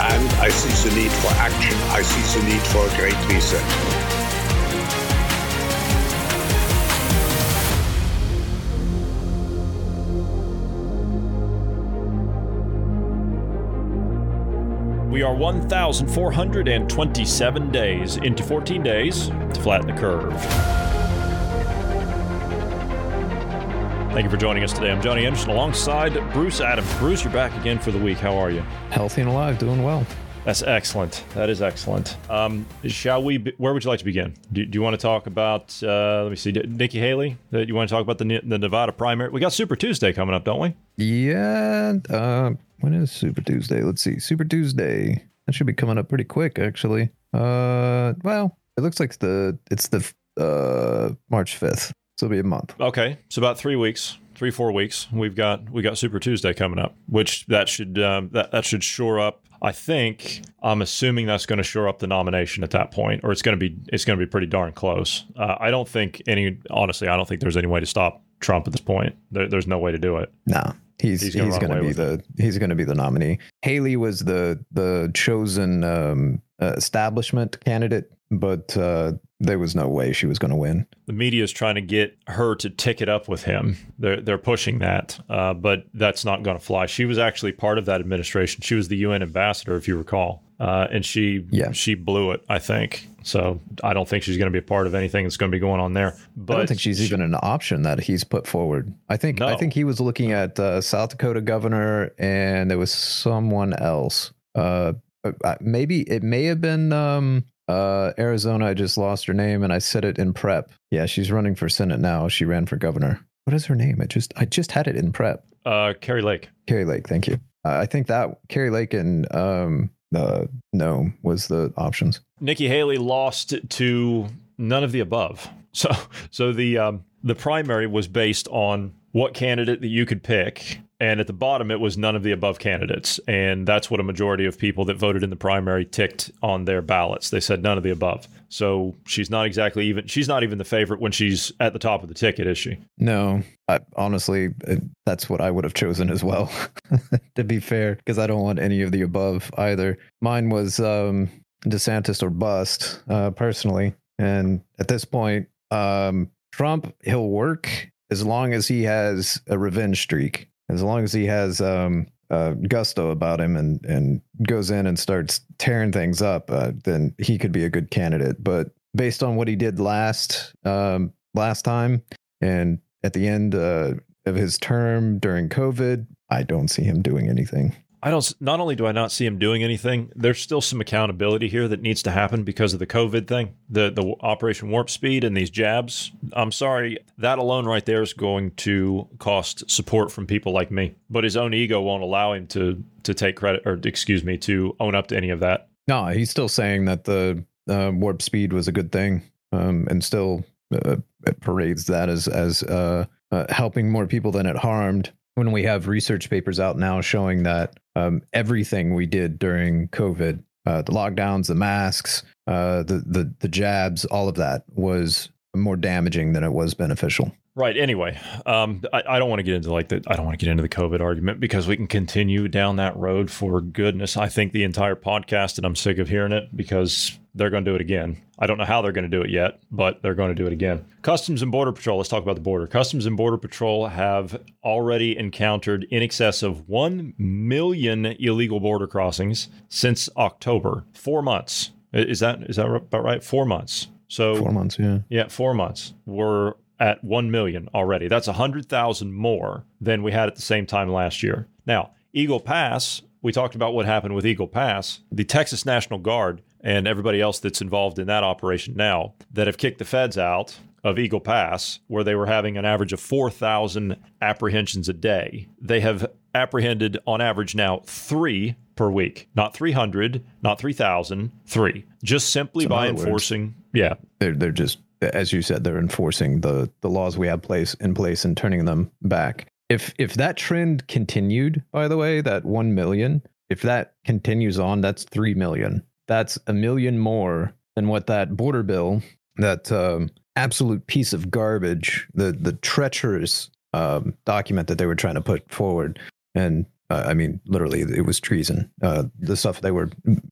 and I see the need for action. I see the need for a great reset. We are 1,427 days into 14 days to flatten the curve. Thank you for joining us today. I'm Johnny Anderson alongside Bruce Adams. Bruce, you're back again for the week. How are you? Healthy and alive, doing well. That's excellent. That is excellent. Um, shall we? Be, where would you like to begin? Do, do you want to talk about? Uh, let me see, Nikki Haley. You want to talk about the the Nevada primary? We got Super Tuesday coming up, don't we? Yeah. Uh, when is Super Tuesday? Let's see. Super Tuesday. That should be coming up pretty quick, actually. Uh, well, it looks like the it's the uh March fifth. So it'll be a month. Okay, so about three weeks, three four weeks. We've got we got Super Tuesday coming up, which that should um, that that should shore up. I think I'm assuming that's going to shore up the nomination at that point, or it's going to be it's going to be pretty darn close. Uh, I don't think any honestly, I don't think there's any way to stop Trump at this point. There, there's no way to do it. No, he's he's going to be the he's going to be the nominee. Haley was the the chosen um, uh, establishment candidate, but uh, there was no way she was going to win. the media is trying to get her to tick it up with him. They're they're pushing that, uh, but that's not going to fly. She was actually part of that administration. She was the UN ambassador, if you recall, uh, and she Yeah. she blew it. I think so. I don't think she's going to be a part of anything that's going to be going on there. But I don't think she's she- even an option that he's put forward. I think I think he was looking at uh, South Dakota governor, and there was someone else. Uh, uh, maybe it may have been um, uh, Arizona. I just lost her name, and I said it in prep. Yeah, she's running for senate now. She ran for governor. What is her name? I just I just had it in prep. uh, Kari Lake. Kari Lake. Thank you. Uh, I think that Kari Lake and um, uh, no was the options. Nikki Haley lost to none of the above. So so the um, the primary was based on what candidate that you could pick, and at the bottom it was none of the above candidates, and that's what a majority of people that voted in the primary ticked on their ballots. They said none of the above. So she's not exactly even. She's not even the favorite when she's at the top of the ticket, is she? No, I, honestly, that's what I would have chosen as well. to be fair, because I don't want any of the above either. Mine was um, DeSantis or bust, uh, personally. And at this point, um, Trump he'll work as long as he has a revenge streak, as long as he has um, uh, gusto about him and and goes in and starts tearing things up. Uh, then he could be a good candidate. But based on what he did last um, last time, and at the end uh, of his term during COVID, I don't see him doing anything. I don't. Not only do I not see him doing anything, there's still some accountability here that needs to happen because of the COVID thing, the the Operation Warp Speed and these jabs. I'm sorry, that alone right there is going to cost support from people like me. But his own ego won't allow him to to take credit or excuse me to own up to any of that. No, he's still saying that the uh, warp speed was a good thing, um, and still uh, parades that as as uh, uh, helping more people than it harmed. When we have research papers out now showing that um, everything we did during COVID, uh, the lockdowns, the masks, uh, the the the jabs, all of that was more damaging than it was beneficial. Right. Anyway, um, I, I don't want to get into like the I don't want to get into the COVID argument because we can continue down that road for goodness. I think the entire podcast, and I'm sick of hearing it because they're going to do it again. I don't know how they're going to do it yet, but they're going to do it again. Customs and Border Patrol. Let's talk about the border. Customs and Border Patrol have already encountered in excess of one million illegal border crossings since October. Four months Is that is that about right? Four months. So Four months, yeah. Yeah, four months. We're at 1 million already. That's 100,000 more than we had at the same time last year. Now, Eagle Pass, we talked about what happened with Eagle Pass. The Texas National Guard and everybody else that's involved in that operation now that have kicked the feds out of Eagle Pass, where they were having an average of 4,000 apprehensions a day, they have apprehended on average now three per week. Not 300, not 3,000, three. Just simply So in by other words- enforcing. yeah. They're they're just as you said, they're enforcing the the laws we have place in place and turning them back. If if that trend continued, by the way, that one million, if that continues on, that's three million. That's a million more than what that border bill, that um, absolute piece of garbage, the the treacherous um, document that they were trying to put forward, and uh, I mean, literally, it was treason. Uh, the stuff they were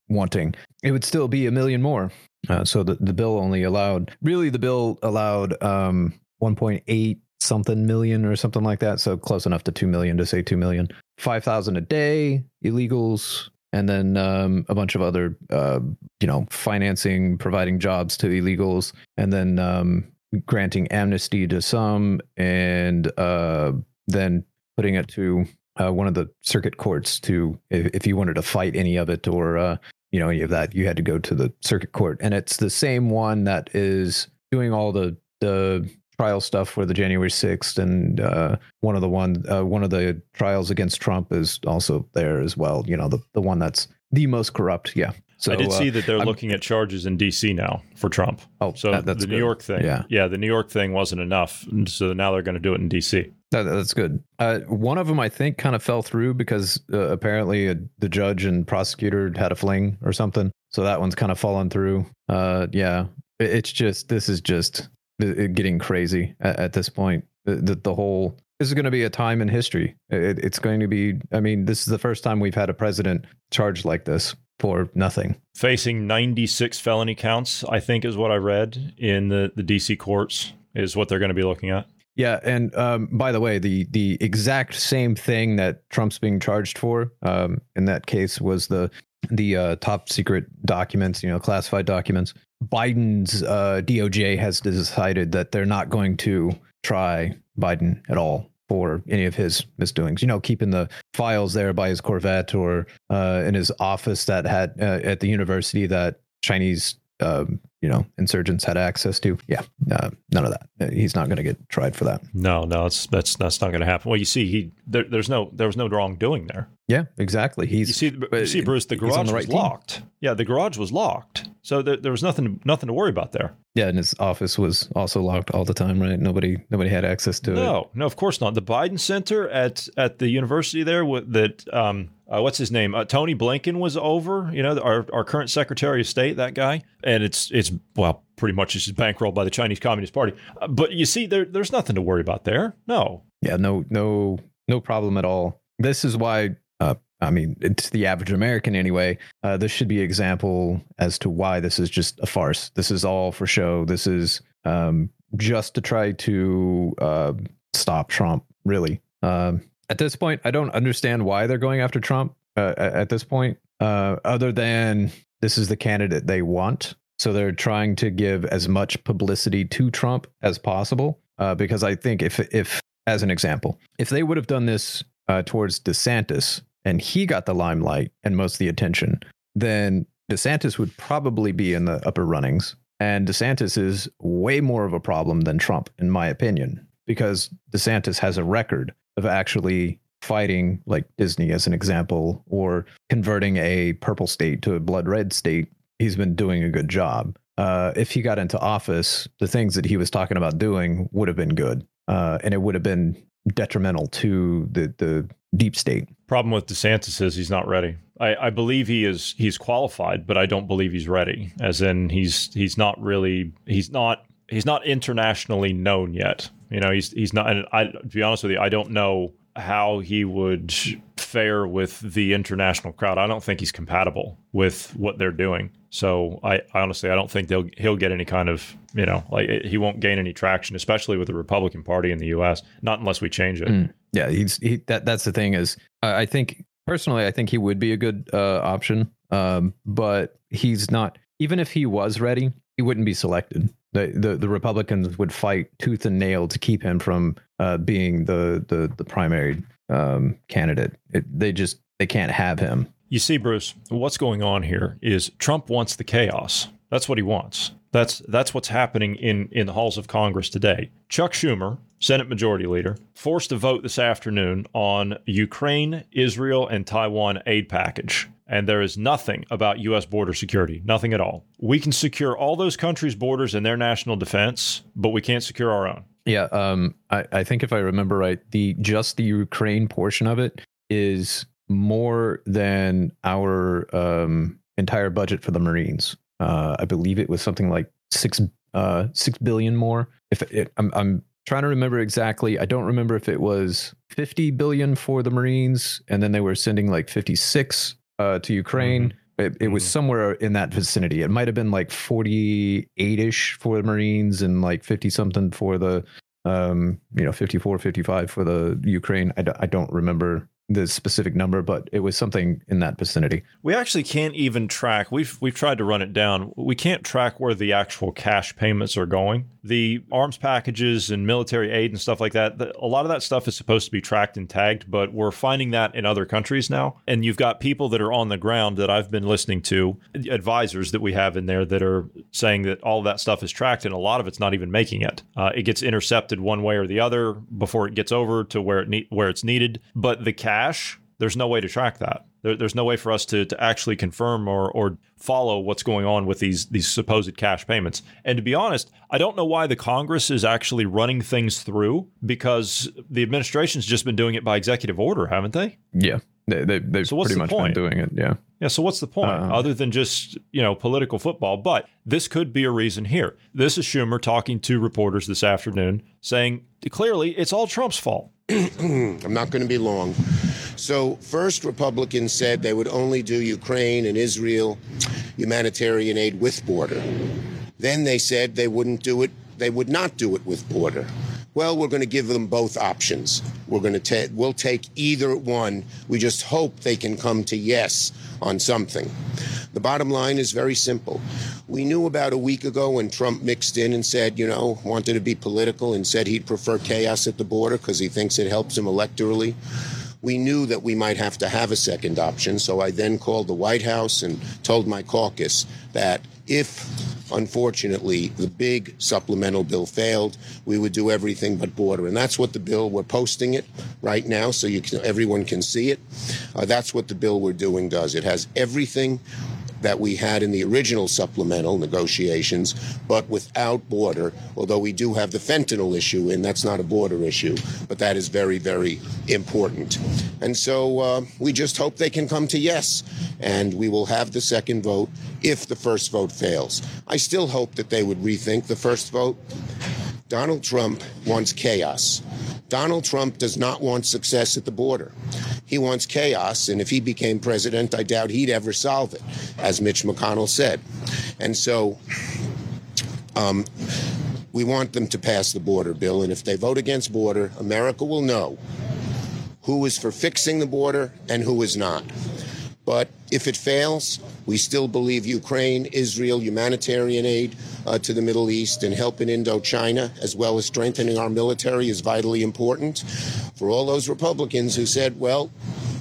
wanting, it would still be a million more. Uh, so the, the bill only allowed, really, the bill allowed um, 1.8 something million or something like that. So close enough to 2 million to say 2 million. 5,000 a day, illegals, and then um, a bunch of other, uh, you know, financing, providing jobs to illegals, and then um, granting amnesty to some, and uh, then putting it to uh, one of the circuit courts to, if, if you wanted to fight any of it or, uh, you know, any of that, you had to go to the circuit court. And it's the same one that is doing all the, the trial stuff for the January 6th. And uh, one of the one, uh, one of the trials against Trump is also there as well. You know, the, the one that's the most corrupt. Yeah. So I did uh, see that they're I'm- looking at charges in D.C. now for Trump. Oh, So that- that's the New. York thing, Yeah. yeah, the New York thing wasn't enough, so now they're going to do it in D.C. That, that's good. Uh, one of them, I think, kind of fell through because uh, apparently uh the judge and prosecutor had a fling or something. So that one's kind of fallen through. Uh, yeah, It- it's just this is just it- getting crazy at, at this point. The, the, the whole this is going to be a time in history. It, it's going to be. I mean, this is the first time we've had a president charged like this for nothing. Facing 96 felony counts, I think, is what I read in the the D.C. courts is what they're going to be looking at. Yeah, and um, by the way, the the exact same thing that Trump's being charged for um, in that case was the the uh, top secret documents, you know, classified documents. Biden's uh, DOJ has decided that they're not going to try Biden at all for any of his misdoings. You know, keeping the files there by his Corvette or uh, in his office that had uh, at the university that Chinese um, you know insurgents had access to. Yeah, uh, none of that. Uh, He's not going to get tried for that. No, no, that's that's that's not going to happen. Well, you see, he there, there's no there was no wrongdoing there. Yeah, exactly. He's You see, you see, Bruce, the garage the right was team. locked. Yeah, the garage was locked, so there, there was nothing nothing to worry about there. Yeah, and his office was also locked all the time, right? Nobody nobody had access to it. No, no, of course not. The Biden Center at at the university there, with that um, uh, what's his name? Uh, Tony Blinken was over. You know, our our current Secretary of State, that guy, and it's it's well, pretty much it's bankrolled by the Chinese Communist Party. Uh, but you see, there there's nothing to worry about there. No, Yeah, no no no problem at all. This is why uh I mean, it's the average American anyway. Uh, this should be example as to why this is just a farce. This is all for show. This is um, just to try to uh, stop Trump. Really, um, at this point, I don't understand why they're going after Trump. Uh, at this point, uh, other than this is the candidate they want, so they're trying to give as much publicity to Trump as possible. Uh, because I think if if as an example, if they would have done this uh, towards DeSantis and he got the limelight and most of the attention, then DeSantis would probably be in the upper runnings. And DeSantis is way more of a problem than Trump, in my opinion, because DeSantis has a record of actually fighting, like Disney as an example, or converting a purple state to a blood red state. He's been doing a good job. Uh, if he got into office, the things that he was talking about doing would have been good, uh, and it would have been detrimental to the the deep state. problem with DeSantis is he's not ready. I, I believe he is he's qualified, but I don't believe he's ready. As in, he's he's not really he's not he's not internationally known yet. You know, he's he's not. And I to be honest with you, I don't know how he would fare with the international crowd. I don't think he's compatible with what they're doing. So I, I honestly I don't think they'll he'll get any kind of you know like he won't gain any traction, especially with the Republican Party in the U.S. Not unless we change it. Mm. Yeah, he's he, that. That's the thing is, I I think personally, I think he would be a good uh, option, um, but he's not. even if he was ready, he wouldn't be selected. The, the the Republicans would fight tooth and nail to keep him from uh, being the the the primary um, candidate. It, they just they can't have him. You see, Bruce, what's going on here is Trump wants the chaos. That's what he wants. That's that's what's happening in in the halls of Congress today. Chuck Schumer, Senate Majority Leader, forced a vote this afternoon on Ukraine, Israel, and Taiwan aid package. And there is nothing about U.S. border security, nothing at all. We can secure all those countries' borders and their national defense, but we can't secure our own. Yeah, um, I, I think if I remember right, the just the Ukraine portion of it is more than our um, entire budget for the Marines. Uh, I believe it was something like six uh, six billion more. If it, I'm, I'm trying to remember exactly, I don't remember if it was fifty billion for the Marines, and then they were sending like fifty six uh, to Ukraine. Mm-hmm. It, it was somewhere in that vicinity. It might have been like forty eight ish for the Marines and like fifty something for the um, you know 54 55 for the Ukraine. I, d- I don't remember the specific number, but it was something in that vicinity. We actually can't even track. We've we've tried to run it down. We can't track where the actual cash payments are going. The arms packages and military aid and stuff like that. the- A lot of that stuff is supposed to be tracked and tagged, but we're finding that in other countries now. And you've got people that are on the ground that I've been listening to, advisors that we have in there that are saying that all that stuff is tracked, and a lot of it's not even making it. Uh, it gets intercepted one way or the other before it gets over to where it ne- where it's needed. But the cash, there's no way to track that. There, there's no way for us to, to actually confirm or, or follow what's going on with these these supposed cash payments. And to be honest, I don't know why the Congress is actually running things through because the administration's just been doing it by executive order, haven't they? Yeah, they, they, they've So what's pretty the much point? been doing it. Yeah. Yeah, so what's the point Uh-uh. other than just, you know, political football? But this could be a reason here. This is Schumer talking to reporters this afternoon saying clearly it's all Trump's fault. I'm not going to be long. So, first, Republicans said they would only do Ukraine and Israel humanitarian aid with border. Then they said they wouldn't do it, they would not do it with border. Well, we're going to give them both options. We're going to take, we'll take either one. We just hope they can come to yes on something. The bottom line is very simple. We knew about a week ago when Trump mixed in and said, you know, wanted to be political and said he'd prefer chaos at the border because he thinks it helps him electorally. We knew that we might have to have a second option, so I then called the White House and told my caucus that if, unfortunately, the big supplemental bill failed, we would do everything but border. And that's what the bill, we're posting it right now so you can, everyone can see it. Uh, that's what the bill we're doing does. It has everything that we had in the original supplemental negotiations, but without border, although we do have the fentanyl issue, and that's not a border issue, but that is very, very important. And so uh, we just hope they can come to yes, and we will have the second vote if the first vote fails. I still hope that they would rethink the first vote. Donald Trump wants chaos. Donald Trump does not want success at the border. He wants chaos, and if he became president, I doubt he'd ever solve it, as Mitch McConnell said. And so um, we want them to pass the border bill, and if they vote against border, America will know who is for fixing the border and who is not. But if it fails, we still believe Ukraine, Israel, humanitarian aid uh, to the Middle East, and help in Indochina, as well as strengthening our military, is vitally important. For all those Republicans who said, well,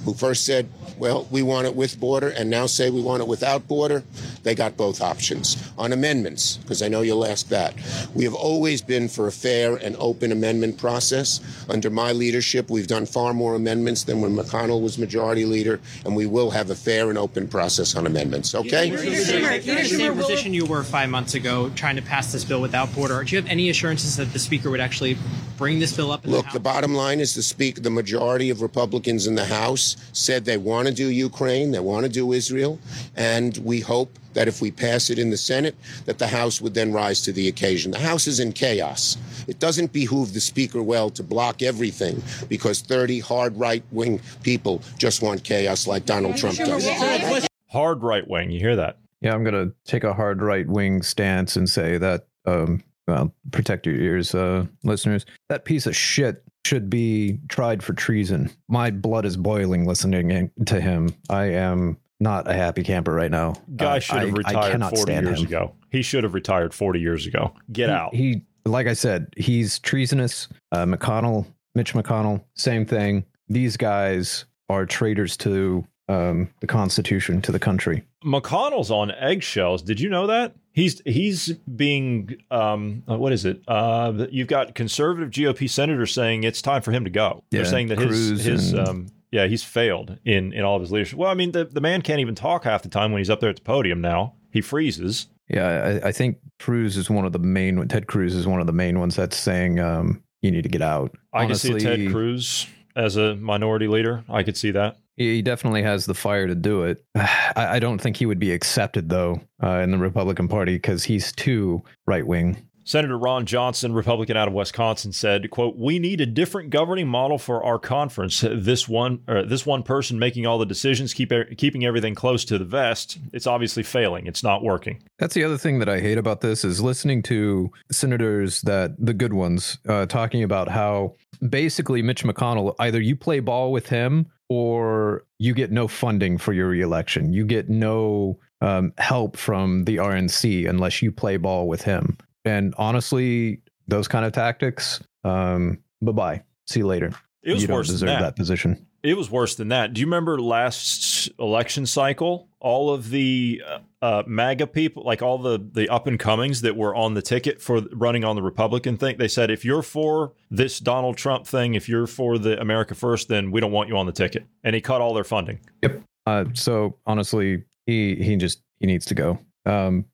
who first said, well, we want it with border, and now say we want it without border, they got both options. On amendments, because I know you'll ask that, we have always been for a fair and open amendment process. Under my leadership, we've done far more amendments than when McConnell was majority leader, and we will have a fair and open process on amendments, okay? You're in the same position you were five months ago, trying to pass this bill without border. Do you have any assurances that the speaker would actually bring this bill up? In Look, the, the bottom line is the speak the majority of Republicans in the House said they want to do Ukraine, they want to do Israel, and we hope that if we pass it in the Senate, that the House would then rise to the occasion. The House is in chaos. It doesn't behoove the Speaker well to block everything because 30 hard right wing people just want chaos like Donald Trump does. Hard right wing. You hear that? Yeah, I'm gonna take a hard right wing stance and say that um well, protect your ears, uh, listeners. That piece of shit should be tried for treason. My blood is boiling listening to him. I am not a happy camper right now. Guy Uh, should have I- I retired cannot 40 years him. ago. He should have retired 40 years ago. Get He- out. He, like I said, he's treasonous. Uh, McConnell, Mitch McConnell, same thing. These guys are traitors to um, the Constitution, to the country. McConnell's on eggshells. Did you know that? He's he's being um uh, what is it? Uh you've got conservative GOP senators saying it's time for him to go. They're saying that his Cruz his and- um yeah, he's failed in in all of his leadership. Well, I mean the the man can't even talk half the time when he's up there at the podium now. He freezes. Yeah, I, I think Cruz is one of the main. Ted Cruz is one of the main ones that's saying um, you need to get out. I can see Ted Cruz as a minority leader. I could see that. He definitely has the fire to do it. I, I don't think he would be accepted though uh, in the Republican Party because he's too right wing. Senator Ron Johnson, Republican out of Wisconsin, said, "quote We need a different governing model for our conference. This one, or this one person making all the decisions, keep keeping everything close to the vest. It's obviously failing. It's not working." That's the other thing that I hate about this is listening to senators that the good ones uh, talking about how basically Mitch McConnell either you play ball with him or you get no funding for your reelection. You get no um, help from the RNC unless you play ball with him. And honestly, those kind of tactics, um, bye bye. See you later. It was you don't worse deserve that. that position. It was worse than that. Do you remember last election cycle? All of the uh, uh, MAGA people, like all the the up and comings that were on the ticket for running on the Republican thing, they said if you're for this Donald Trump thing, if you're for the America First, then we don't want you on the ticket. And he cut all their funding. Yep. Uh, so honestly, he he just he needs to go. Um,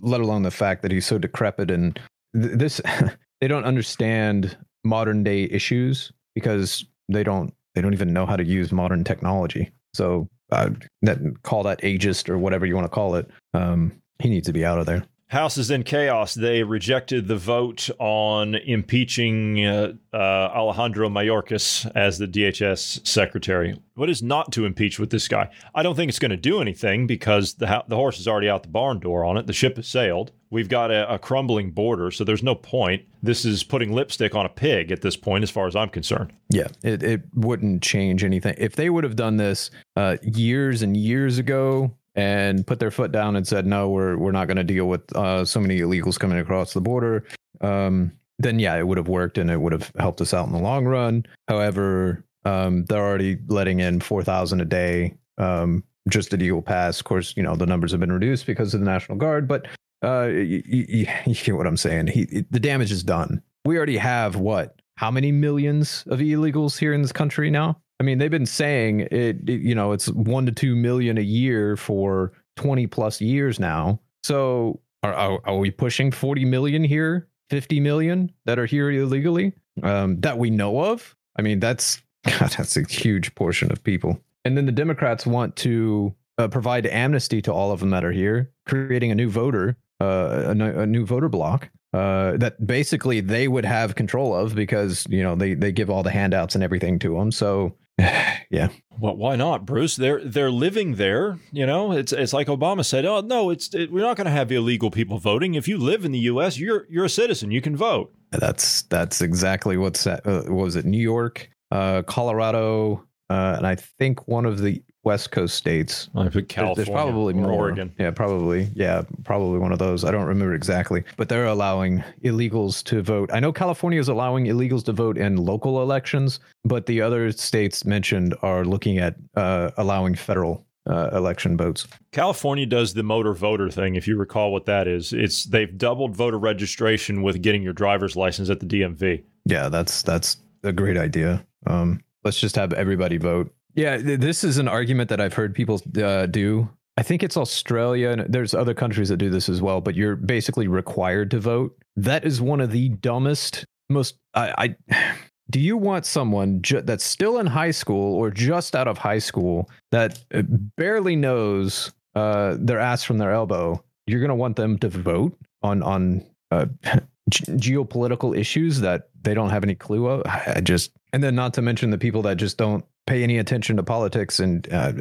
let alone the fact that he's so decrepit and th- this they don't understand modern day issues because they don't they don't even know how to use modern technology. So uh, that call that ageist or whatever you want to call it. Um, he needs to be out of there. House is in chaos. They rejected the vote on impeaching uh, uh, Alejandro Mayorkas as the DHS secretary. What is not to impeach with this guy? I don't think it's going to do anything because the the horse is already out the barn door on it. The ship has sailed. We've got a, a crumbling border, so there's no point. This is putting lipstick on a pig at this point, as far as I'm concerned. Yeah, it, it wouldn't change anything. If they would have done this uh, years and years ago and put their foot down and said, no, we're, we're not going to deal with uh, so many illegals coming across the border, um, then yeah, it would have worked and it would have helped us out in the long run. However, um, they're already letting in 4,000 a day um, just at Eagle Pass. Of course, you know, the numbers have been reduced because of the National Guard, but uh, you, you, you get what I'm saying. He, the damage is done. We already have what? How many millions of illegals here in this country now? I mean, they've been saying it, it- you know, it's one to two million a year for 20 plus years now. So are, are, are we pushing 40 million here? 50 million that are here illegally um, that we know of? I mean, that's God, that's a huge portion of people. And then the Democrats want to uh, provide amnesty to all of them that are here, creating a new voter, uh, a, a new voter block uh, that basically they would have control of because you know they they give all the handouts and everything to them. So yeah, Well, why not, Bruce? They're they're living there. You know, it's it's like Obama said. Oh no, it's it, we're not going to have illegal people voting. If you live in the U.S., you're you're a citizen. You can vote. that's that's exactly what's that. Uh, what was it? New York, uh, Colorado, uh, and I think one of the West Coast states. I put California, There's probably or more. Oregon. Yeah, probably. Yeah, probably one of those. I don't remember exactly, but they're allowing illegals to vote. I know California is allowing illegals to vote in local elections, but the other states mentioned are looking at uh, allowing federal uh, election votes. California does the motor voter thing. If you recall what that is, it's they've doubled voter registration with getting your driver's license at the DMV. Yeah, that's that's a great idea. Um, let's just have everybody vote. Yeah, th- this is an argument that I've heard people uh, do. I think it's Australia and there's other countries that do this as well, but you're basically required to vote. That is one of the dumbest, most. I, I do you want someone ju- that's still in high school or just out of high school that uh, barely knows uh, their ass from their elbow? You're gonna want them to vote on on uh, ge- geopolitical issues that they don't have any clue of. I just, and then not to mention the people that just don't pay any attention to politics. And uh,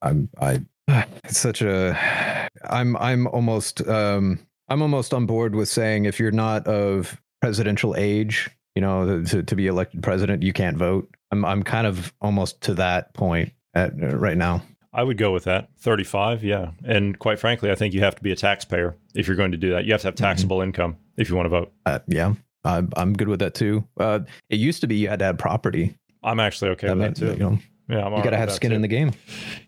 I'm, I, it's such a, I'm, I'm almost, um, I'm almost on board with saying if you're not of presidential age, you know, to, to be elected president, you can't vote. I'm, I'm kind of almost to that point at uh, right now. I would go with that. 35, yeah. And quite frankly, I think you have to be a taxpayer if you're going to do that. You have to have taxable income if you want to vote. Uh, yeah, I'm I'm good with that too. Uh, it used to be you had to have property. I'm actually okay with that too. You, know, yeah, I'm you got to have skin in the game.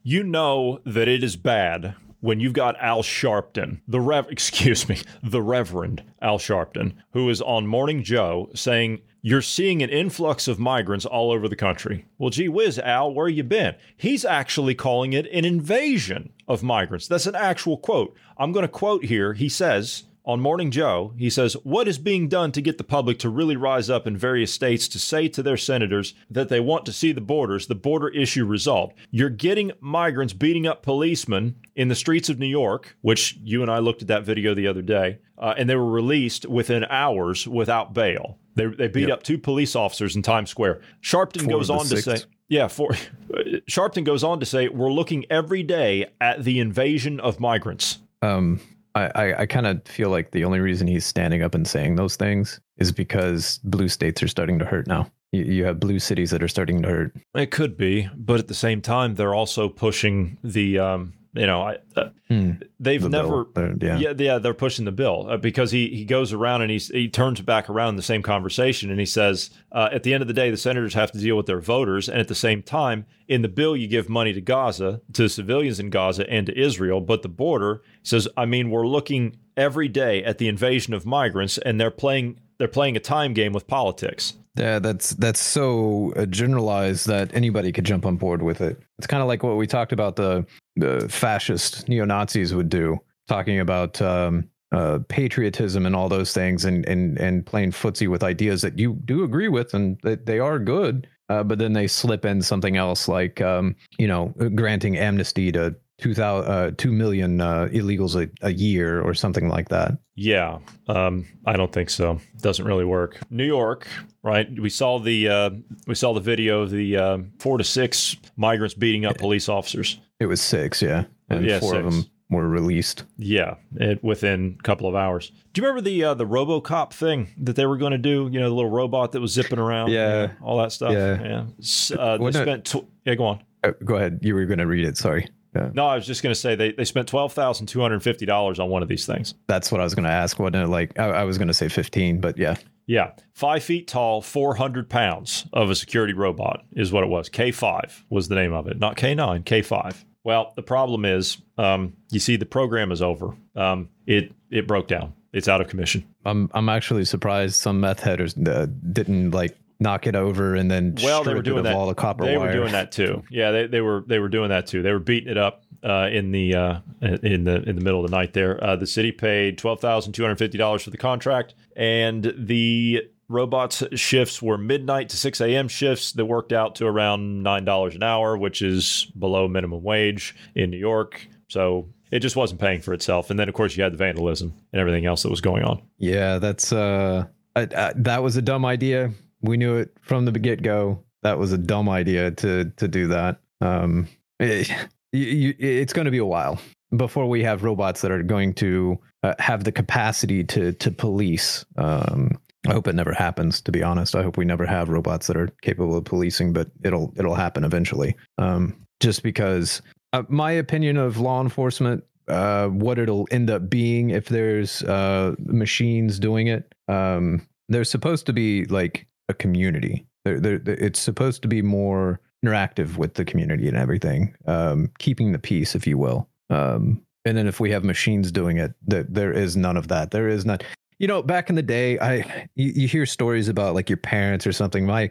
You know that it is bad when you've got Al Sharpton, the Rev, excuse me, the Reverend Al Sharpton, who is on Morning Joe saying you're seeing an influx of migrants all over the country. Well, gee whiz, Al, where you been? He's actually calling it an invasion of migrants. That's an actual quote. I'm going to quote here. He says on Morning Joe, he says, What is being done to get the public to really rise up in various states to say to their senators that they want to see the borders, the border issue resolved? You're getting migrants beating up policemen in the streets of New York, which you and I looked at that video the other day, uh, and they were released within hours without bail. They, they beat yep. up two police officers in Times Square. Sharpton Four goes on to say, yeah, for Sharpton goes on to say, we're looking every day at the invasion of migrants. Um, I, I, kind of feel like the only reason he's standing up and saying those things is because blue states are starting to hurt now. You, you have blue cities that are starting to hurt. It could be, but at the same time, they're also pushing the um, you know, I, uh, hmm. they've the never, yeah. yeah, yeah, they're pushing the bill uh, because he he goes around and he he turns back around the same conversation and he says, uh, at the end of the day, the senators have to deal with their voters, and at the same time, in the bill, you give money to Gaza, to civilians in Gaza, and to Israel, but the border says, I mean, we're looking every day at the invasion of migrants, and they're playing they're playing a time game with politics. Yeah, that's that's so uh, generalized that anybody could jump on board with it. It's kind of like what we talked about the the fascist neo Nazis would do, talking about um, uh, patriotism and all those things, and and and playing footsie with ideas that you do agree with, and that they are good. Uh, but then they slip in something else like um, you know granting amnesty to 2, uh, 2 million uh, illegals a, a, year or something like that. Yeah, um, I don't think so. Doesn't really work. New York, right? We saw the uh, we saw the video of the uh, four to six migrants beating up police officers. It was six, yeah, and yeah, four six. of them were released. Yeah, it, within a couple of hours. Do you remember the uh, the RoboCop thing that they were going to do? You know, the little robot that was zipping around. Yeah, all that stuff. Yeah, yeah. Uh, they spent. Tw- yeah, go on. Uh, go ahead. You were going to read it. Sorry. Yeah. No, I was just going to say they, they spent twelve thousand two hundred fifty dollars on one of these things. That's what I was going to ask. Wasn't it like I, I was going to say fifteen, but yeah, yeah, five feet tall, four hundred pounds of a security robot is what it was. K five was the name of it, not K nine, K five. Well, the problem is, um, you see, the program is over. Um, it it broke down. It's out of commission. I'm I'm actually surprised some meth headers uh, didn't like knock it over and then well they were doing that all the copper they wire. were doing that too. Yeah they, they were they were doing that too. They were beating it up uh, in the uh, in the in the middle of the night there. Uh, the city paid $12,250 for the contract and the robots shifts were midnight to 6 a.m shifts that worked out to around $9 an hour which is below minimum wage in new york. So it just wasn't paying for itself. And then of course you had the vandalism and everything else that was going on. Yeah that's uh I, I, that was a dumb idea we knew it from the get go. That was a dumb idea to to do that. Um, it, you, it's going to be a while before we have robots that are going to uh, have the capacity to to police. Um, I hope it never happens. To be honest, I hope we never have robots that are capable of policing, but it'll it'll happen eventually. Um, just because uh, my opinion of law enforcement, uh, what it'll end up being if there's uh, machines doing it. Um, they're supposed to be like a community. They're, they're, it's supposed to be more interactive with the community and everything, um, keeping the peace, if you will. Um, and then if we have machines doing it, that there is none of that. There is not. You know, back in the day, I you, you hear stories about like your parents or something. My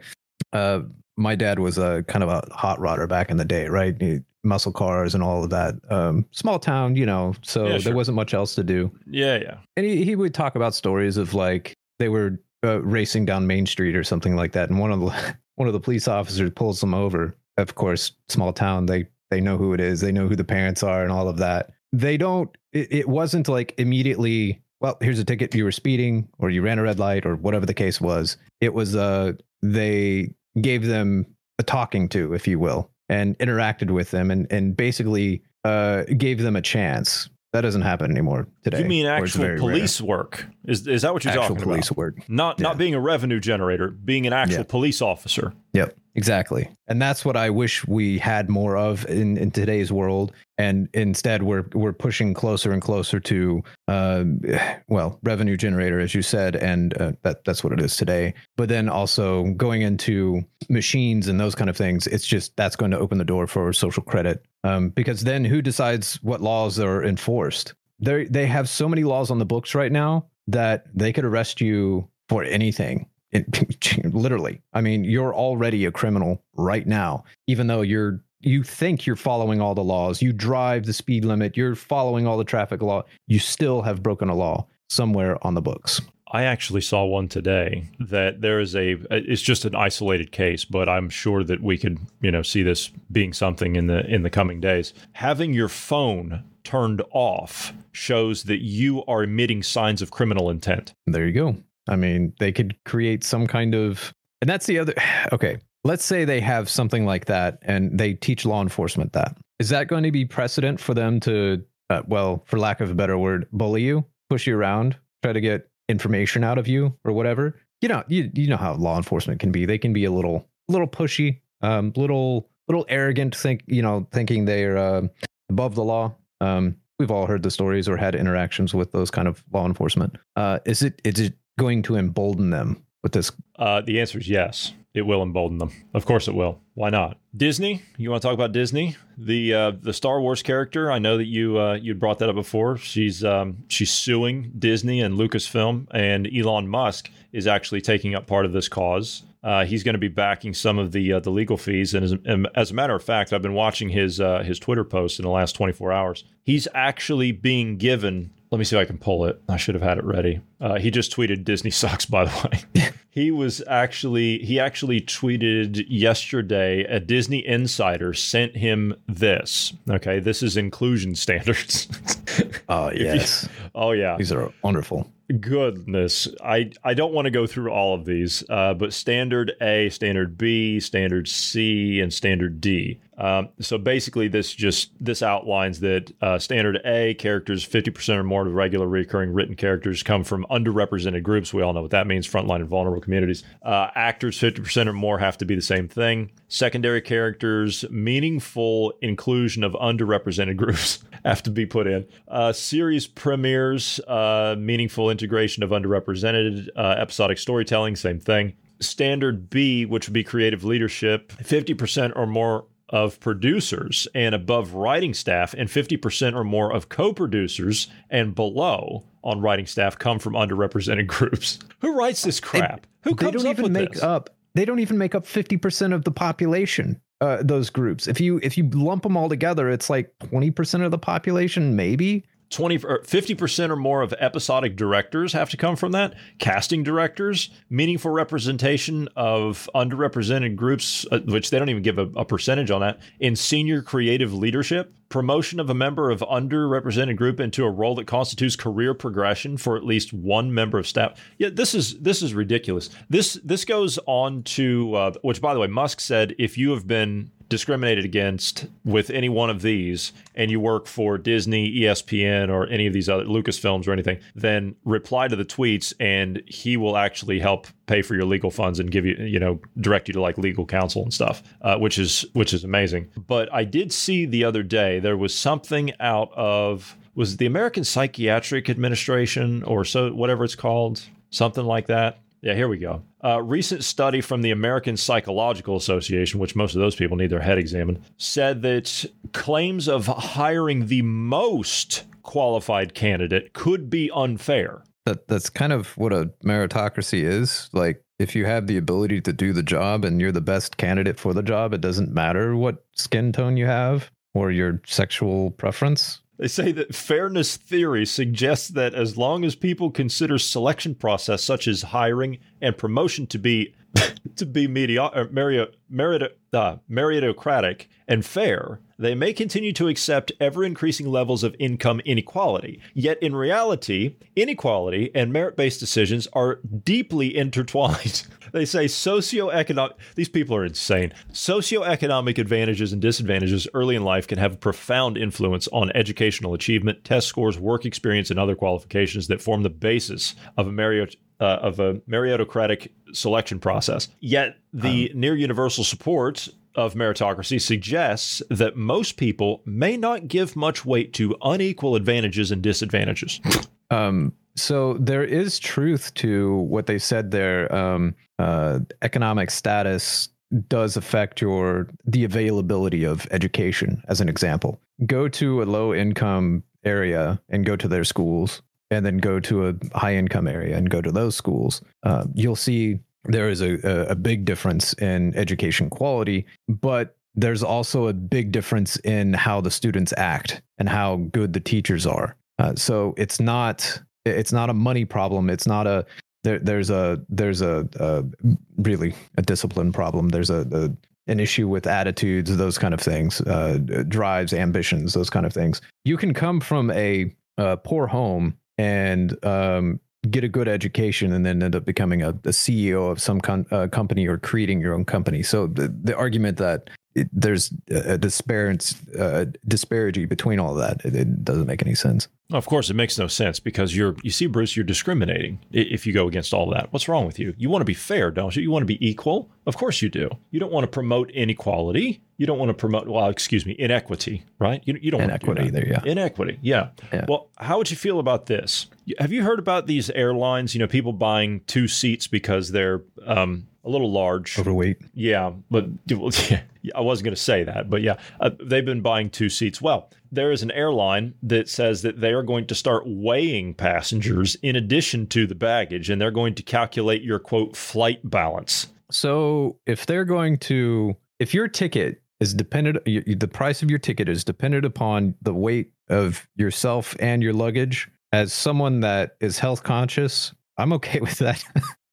uh, my dad was a kind of a hot rodder back in the day, right? He, muscle cars and all of that. Um, small town, you know, so yeah, sure. there wasn't much else to do. Yeah, yeah. And he, he would talk about stories of like they were uh, racing down Main Street or something like that, and one of the one of the police officers pulls them over. Of course, small town, they they know who it is, they know who the parents are, and all of that. They don't. It, it wasn't like immediately. Well, here's a ticket. You were speeding, or you ran a red light, or whatever the case was. It was. Uh, they gave them a talking to, if you will, and interacted with them, and and basically uh, gave them a chance that doesn't happen anymore today. You mean actual police work? Is is that what you're Actual talking police about? Police work. Not not being a revenue generator, being an actual Yeah. police officer. Yep, exactly. And that's what I wish we had more of in, in today's world. And instead, we're we're pushing closer and closer to, uh, well, revenue generator, as you said, and uh, that that's what it is today. But then also going into machines and those kind of things, it's just that's going to open the door for social credit. Um, because then who decides what laws are enforced? They they have so many laws on the books right now that they could arrest you for anything. It, literally, I mean, you're already a criminal right now, even though you're you think you're following all the laws. You drive the speed limit. You're following all the traffic law. You still have broken a law somewhere on the books. I actually saw one today that there is a it's just an isolated case, but I'm sure that we could, you know, see this being something in the in the coming days. Having your phone turned off shows that you are emitting signs of criminal intent. There you go. I mean, they could create some kind of, and that's the other. Okay, let's say they have something like that, and they teach law enforcement that. Is that going to be precedent for them to, uh, well, for lack of a better word, bully you, push you around, try to get information out of you, or whatever? You know, you you know how law enforcement can be. They can be a little, little pushy, um, little, little arrogant. Think you know, thinking they're uh, above the law. Um, we've all heard the stories or had interactions with those kind of law enforcement. Uh, is it is it going to embolden them with this? Uh, the answer is yes. It will embolden them. Of course, it will. Why not? Disney. You want to talk about Disney? The uh, the Star Wars character. I know that you uh, you brought that up before. She's um, she's suing Disney and Lucasfilm, and Elon Musk is actually taking up part of this cause. Uh, he's going to be backing some of the uh, the legal fees, and as, and as a matter of fact, I've been watching his uh, his Twitter posts in the last 24 hours. He's actually being given. Let me see if I can pull it. I should have had it ready. Uh, he just tweeted Disney sucks, by the way. he was actually he actually tweeted yesterday. A Disney insider sent him this. Okay, this is inclusion standards. Oh you- yes, oh yeah. these are wonderful. Goodness, I I don't want to go through all of these, uh, but standard A, standard B, standard C, and standard D. Um, so basically, this just this outlines that uh, standard A characters, fifty percent or more of regular recurring written characters come from underrepresented groups. We all know what that means: frontline and vulnerable communities. Uh, actors, fifty percent or more, have to be the same thing. Secondary characters, meaningful inclusion of underrepresented groups have to be put in. Uh, series premieres, uh, meaningful integration of underrepresented uh, episodic storytelling, same thing. Standard B, which would be creative leadership, 50% or more of producers and above writing staff, and 50% or more of co producers and below on writing staff come from underrepresented groups. Who writes this crap? Who comes they don't up even with make this? up. They don't even make up fifty percent of the population. Uh, those groups. If you if you lump them all together, it's like twenty percent of the population, maybe. 20 or 50% or more of episodic directors have to come from that. Casting directors meaningful representation of underrepresented groups uh, which they don't even give a, a percentage on that in senior creative leadership. Promotion of a member of underrepresented group into a role that constitutes career progression for at least one member of staff. Yeah this is this is ridiculous. This this goes on to uh, which by the way musk said if you have been discriminated against with any one of these and you work for Disney, ESPN, or any of these other Lucasfilms or anything, then reply to the tweets and he will actually help pay for your legal funds and give you, you know, direct you to like legal counsel and stuff, uh, which is which is amazing. But I did see the other day there was something out of was the American Psychiatric Administration or so whatever it's called, something like that. Yeah, here we go. A recent study from the American Psychological Association, which most of those people need their head examined, said that claims of hiring the most qualified candidate could be unfair. That that's kind of what a meritocracy is. Like if you have the ability to do the job and you're the best candidate for the job, it doesn't matter what skin tone you have or your sexual preference. They say that fairness theory suggests that as long as people consider selection process such as hiring and promotion to be to be or merit- uh, meritocratic and fair, they may continue to accept ever increasing levels of income inequality. Yet in reality, inequality and merit based decisions are deeply intertwined. they say socioeconomic, these people are insane. Socioeconomic advantages and disadvantages early in life can have a profound influence on educational achievement, test scores, work experience, and other qualifications that form the basis of a merit uh, of a meritocratic selection process. Yet the um, near universal support of meritocracy suggests that most people may not give much weight to unequal advantages and disadvantages. um, so there is truth to what they said there. Um, uh, economic status does affect your the availability of education. As an example, go to a low income area and go to their schools and then go to a high income area and go to those schools, uh, you'll see there is a, a big difference in education quality, but there's also a big difference in how the students act and how good the teachers are. Uh, so it's not it's not a money problem. It's not a there, there's a there's a, a, really a discipline problem. There's a, a an issue with attitudes, those kind of things, uh, drives, ambitions, those kind of things. You can come from a, a poor home and um, get a good education and then end up becoming a, a CEO of some uh, company or creating your own company. So the, the argument that it, there's a disparity, uh, disparity between all of that, it, it doesn't make any sense. Of course, it makes no sense because you're, you see, Bruce, you're discriminating if you go against all that. What's wrong with you? You want to be fair, don't you? You want to be equal? Of course you do. You don't want to promote inequality. You don't want to promote, well, excuse me, inequity, right? You, you don't inequity want to do there, yeah. Inequity, yeah. yeah. Well, how would you feel about this? Have you heard about these airlines? You know, people buying two seats because they're um, a little large, overweight. Yeah, but yeah, I wasn't going to say that, but yeah, uh, they've been buying two seats. Well, there is an airline that says that they are going to start weighing passengers in addition to the baggage, and they're going to calculate your quote flight balance. So if they're going to, if your ticket is dependent, the price of your ticket is dependent upon the weight of yourself and your luggage. As someone that is health conscious, I'm okay with that.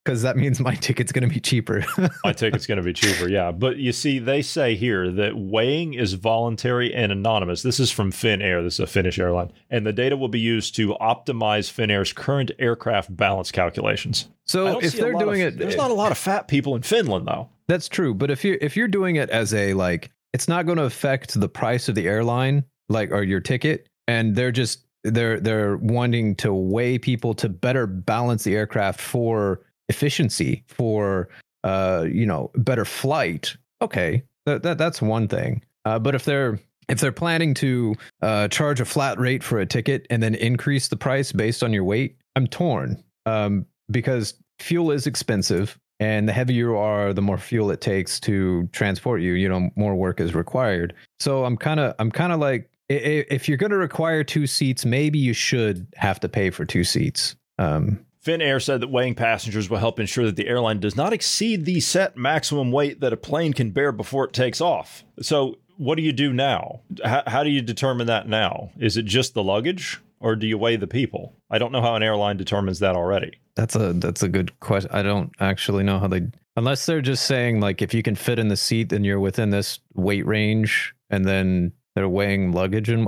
because that means my ticket's going to be cheaper. my ticket's going to be cheaper, yeah. But you see, they say here that weighing is voluntary and anonymous. This is from Finnair. This is a Finnish airline, and the data will be used to optimize Finnair's current aircraft balance calculations. So if they're doing of, it, there's not a lot of fat people in Finland, though. That's true. But if you if you're doing it as a like, it's not going to affect the price of the airline, like or your ticket, and they're just they're they're wanting to weigh people to better balance the aircraft for efficiency for uh you know better flight. Okay that, that that's one thing. Uh, but if they're if they're planning to uh, charge a flat rate for a ticket and then increase the price based on your weight i'm torn. Um, because fuel is expensive and the heavier you are the more fuel it takes to transport you you know more work is required so i'm kind of i'm kind of like if you're going to require two seats maybe you should have to pay for two seats um, Finnair said that weighing passengers will help ensure that the airline does not exceed the set maximum weight that a plane can bear before it takes off. So, what do you do now? How do you determine that now? Is it just the luggage or do you weigh the people? I don't know how an airline determines that already. That's a that's a good question. I don't actually know how they unless they're just saying like if you can fit in the seat then you're within this weight range and then they're weighing luggage and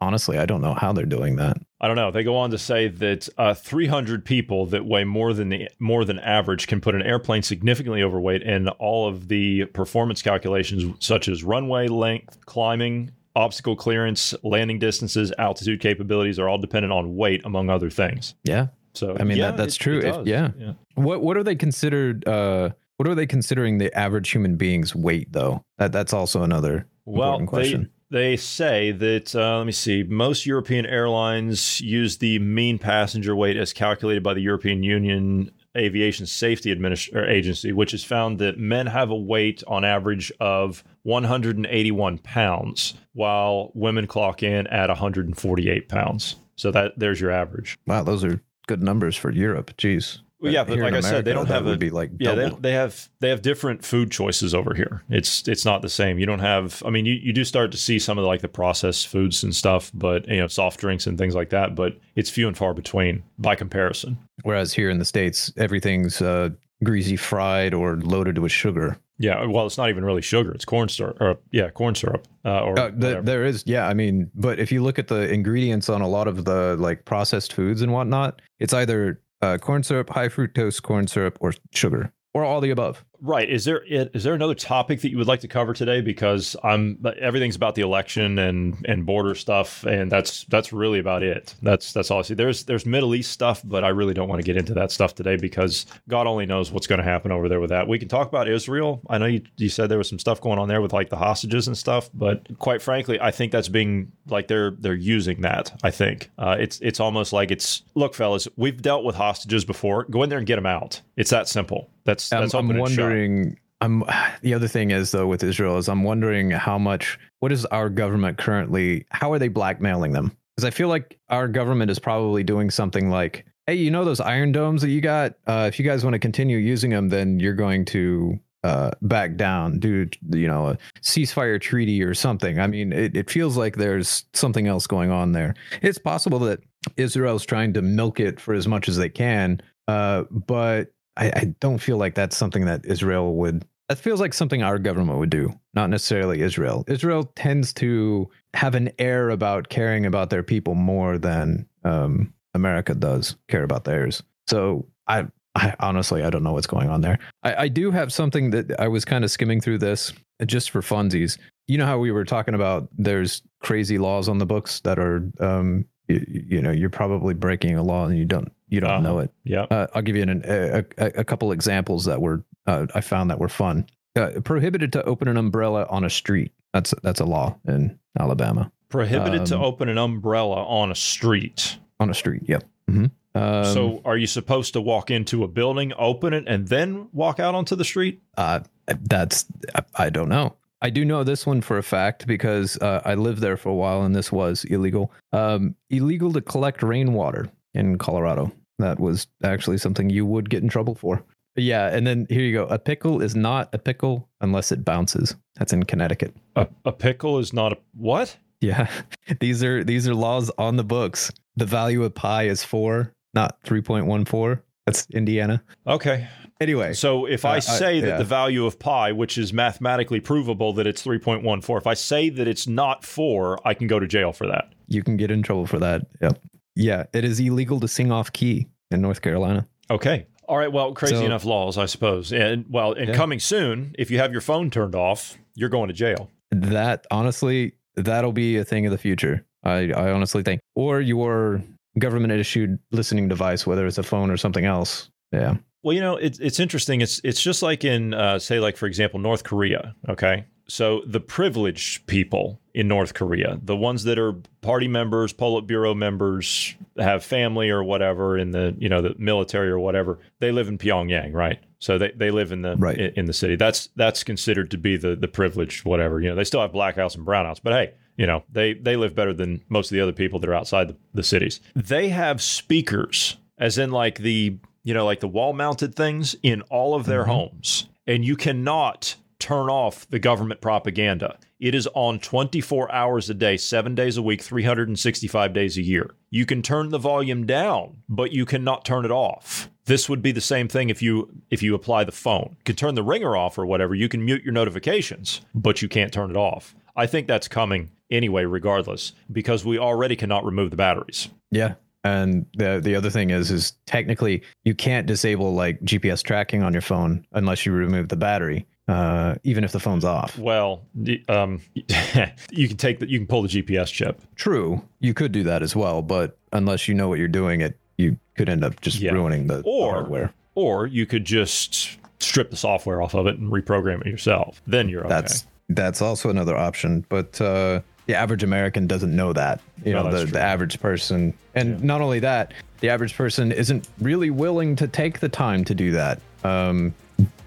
honestly i don't know how they're doing that i don't know they go on to say that uh, 300 people that weigh more than the more than average can put an airplane significantly overweight and all of the performance calculations such as runway length climbing obstacle clearance landing distances altitude capabilities are all dependent on weight among other things. Yeah. So i mean yeah, that, that's it, true. it if, yeah. yeah. What what are they considered uh what are they considering the average human being's weight though? That that's also another well, question. They, they say that, uh, let me see, most European airlines use the mean passenger weight as calculated by the European Union Aviation Safety Administ- Agency, which has found that men have a weight on average of 181 pounds, while women clock in at 148 pounds. So that there's your average. Wow, those are good numbers for Europe. Jeez. Well, yeah, but like I said, they don't have a, be like yeah, they, they, have they have different food choices over here. It's it's not the same. You don't have. I mean, you, you do start to see some of the, like the processed foods and stuff, but you know, soft drinks and things like that. But it's few and far between by comparison. Whereas here in the states, everything's uh, greasy fried or loaded with sugar. Yeah, well, it's not even really sugar; it's corn syrup. Or yeah, corn syrup. Uh, or Uh, the, there is, yeah. I mean, but if you look at the ingredients on a lot of the like processed foods and whatnot, it's either uh, corn syrup, high fructose corn syrup, or sugar, or all the above. Right. Is there is there another topic that you would like to cover today? Because I'm everything's about the election and and border stuff, and that's that's really about it. That's that's all I see. There's there's Middle East stuff, but I really don't want to get into that stuff today because God only knows what's going to happen over there with that. We can talk about Israel. I know you you said there was some stuff going on there with like the hostages and stuff, but quite frankly, I think that's being like they're they're using that. I think uh, it's it's almost like it's look, fellas, we've dealt with hostages before. Go in there and get them out. It's that simple. That's that's I'm, I'm shut. Wondering. I'm the other thing is though with Israel is I'm wondering how much. What is our government currently? How are they blackmailing them? Because I feel like our government is probably doing something like, "Hey, you know those iron domes that you got? Uh, if you guys want to continue using them, then you're going to." Uh, back down, do you know a ceasefire treaty or something? I mean, it, it feels like there's something else going on there. It's possible that Israel's trying to milk it for as much as they can, uh, but I, I don't feel like that's something that Israel would. That feels like something our government would do, not necessarily Israel. Israel tends to have an air about caring about their people more than um, America does care about theirs. So I, I honestly, I don't know what's going on there. I, I do have something that I was kind of skimming through this just for funsies. You know how we were talking about there's crazy laws on the books that are, um, you, you know, you're probably breaking a law and you don't you don't Uh-huh. know it. Yeah. Uh, I'll give you an, a, a, a couple examples that were uh, I found that were fun. Uh, prohibited to open an umbrella on a street. That's that's a law in Alabama. Prohibited to Um, open an umbrella on a street. On a street. Yep. hmm Um, so, are you supposed to walk into a building, open it, and then walk out onto the street? Uh, that's I- I don't know. I do know this one for a fact because uh, I lived there for a while and this was illegal. Um, illegal to collect rainwater in Colorado. That was actually something you would get in trouble for. Yeah, and then here you go. A pickle is not a pickle unless it bounces. That's in Connecticut. A, a pickle is not a what? Yeah, these are these are laws on the books. The value of pi is four, not three point one four. That's Indiana. Okay. Anyway, So, if Uh, I I- say that yeah. the value of pi, which is mathematically provable that it's 3.14, if I say that it's not 4, I can go to jail for that. you can get in trouble for that. Yep. Yeah, it is illegal to sing off key in North Carolina. Okay. All right. Well, crazy So- enough laws, I suppose. And well, and Yeah. coming soon, if you have your phone turned off, you're going to jail. That honestly, that'll be a thing of the future. I, I honestly think, or your government issued listening device, whether it's a phone or something else. Yeah. Well, you know, it's it's interesting. It's it's just like in uh, say, like for example, North Korea. Okay, so the privileged people in North Korea, the ones that are party members, Politburo members, have family or whatever in the you know the military or whatever, they live in Pyongyang, right? So they, they live in the Right. in, in the city. That's that's considered to be the the privileged whatever. You know, they still have blackouts and brownouts, but hey, you know, they they live better than most of the other people that are outside the, the cities. They have speakers, as in like the you know like the wall mounted things in all of their mm-hmm. homes, and you cannot turn off the government propaganda. It is on 24 hours a day, seven days a week, 365 days a year. You can turn the volume down, but you cannot turn it off. This would be the same thing if you if you apply the phone. You can turn the ringer off or whatever. You can mute your notifications, but you can't turn it off. I think that's coming anyway, regardless, because we already cannot remove the batteries. Yeah. And the the other thing is is technically you can't disable like GPS tracking on your phone unless you remove the battery, uh, even if the phone's off. Well, um, you can take the, you can pull the GPS chip. True, you could do that as well, but unless you know what you're doing, it you could end up just Yeah. ruining the, the hardware. or you could just strip the software off of it and reprogram it yourself. Then you're okay. That's that's also another option, but uh, the average American doesn't know that. You No, know, the, true. the average person, and not only that, the average person isn't really willing to take the time to do that. Um,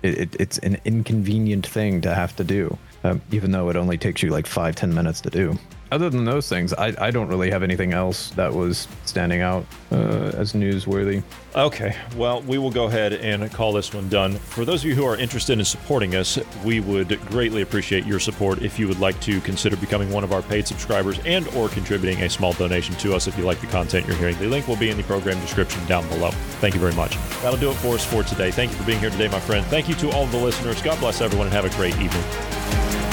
it, it, it's an inconvenient thing to have to do. um, even though it only takes you like five ten minutes to do. Other than those things, I, I don't really have anything else that was standing out uh, as newsworthy. Okay, well, we will go ahead and call this one done. For those of you who are interested in supporting us, we would greatly appreciate your support if you would like to consider becoming one of our paid subscribers and or contributing a small donation to us if you like the content you're hearing. The link will be in the program description down below. Thank you very much. That'll do it for us for today. Thank you for being here today, my friend. Thank you to all of the listeners. God bless everyone and have a great evening.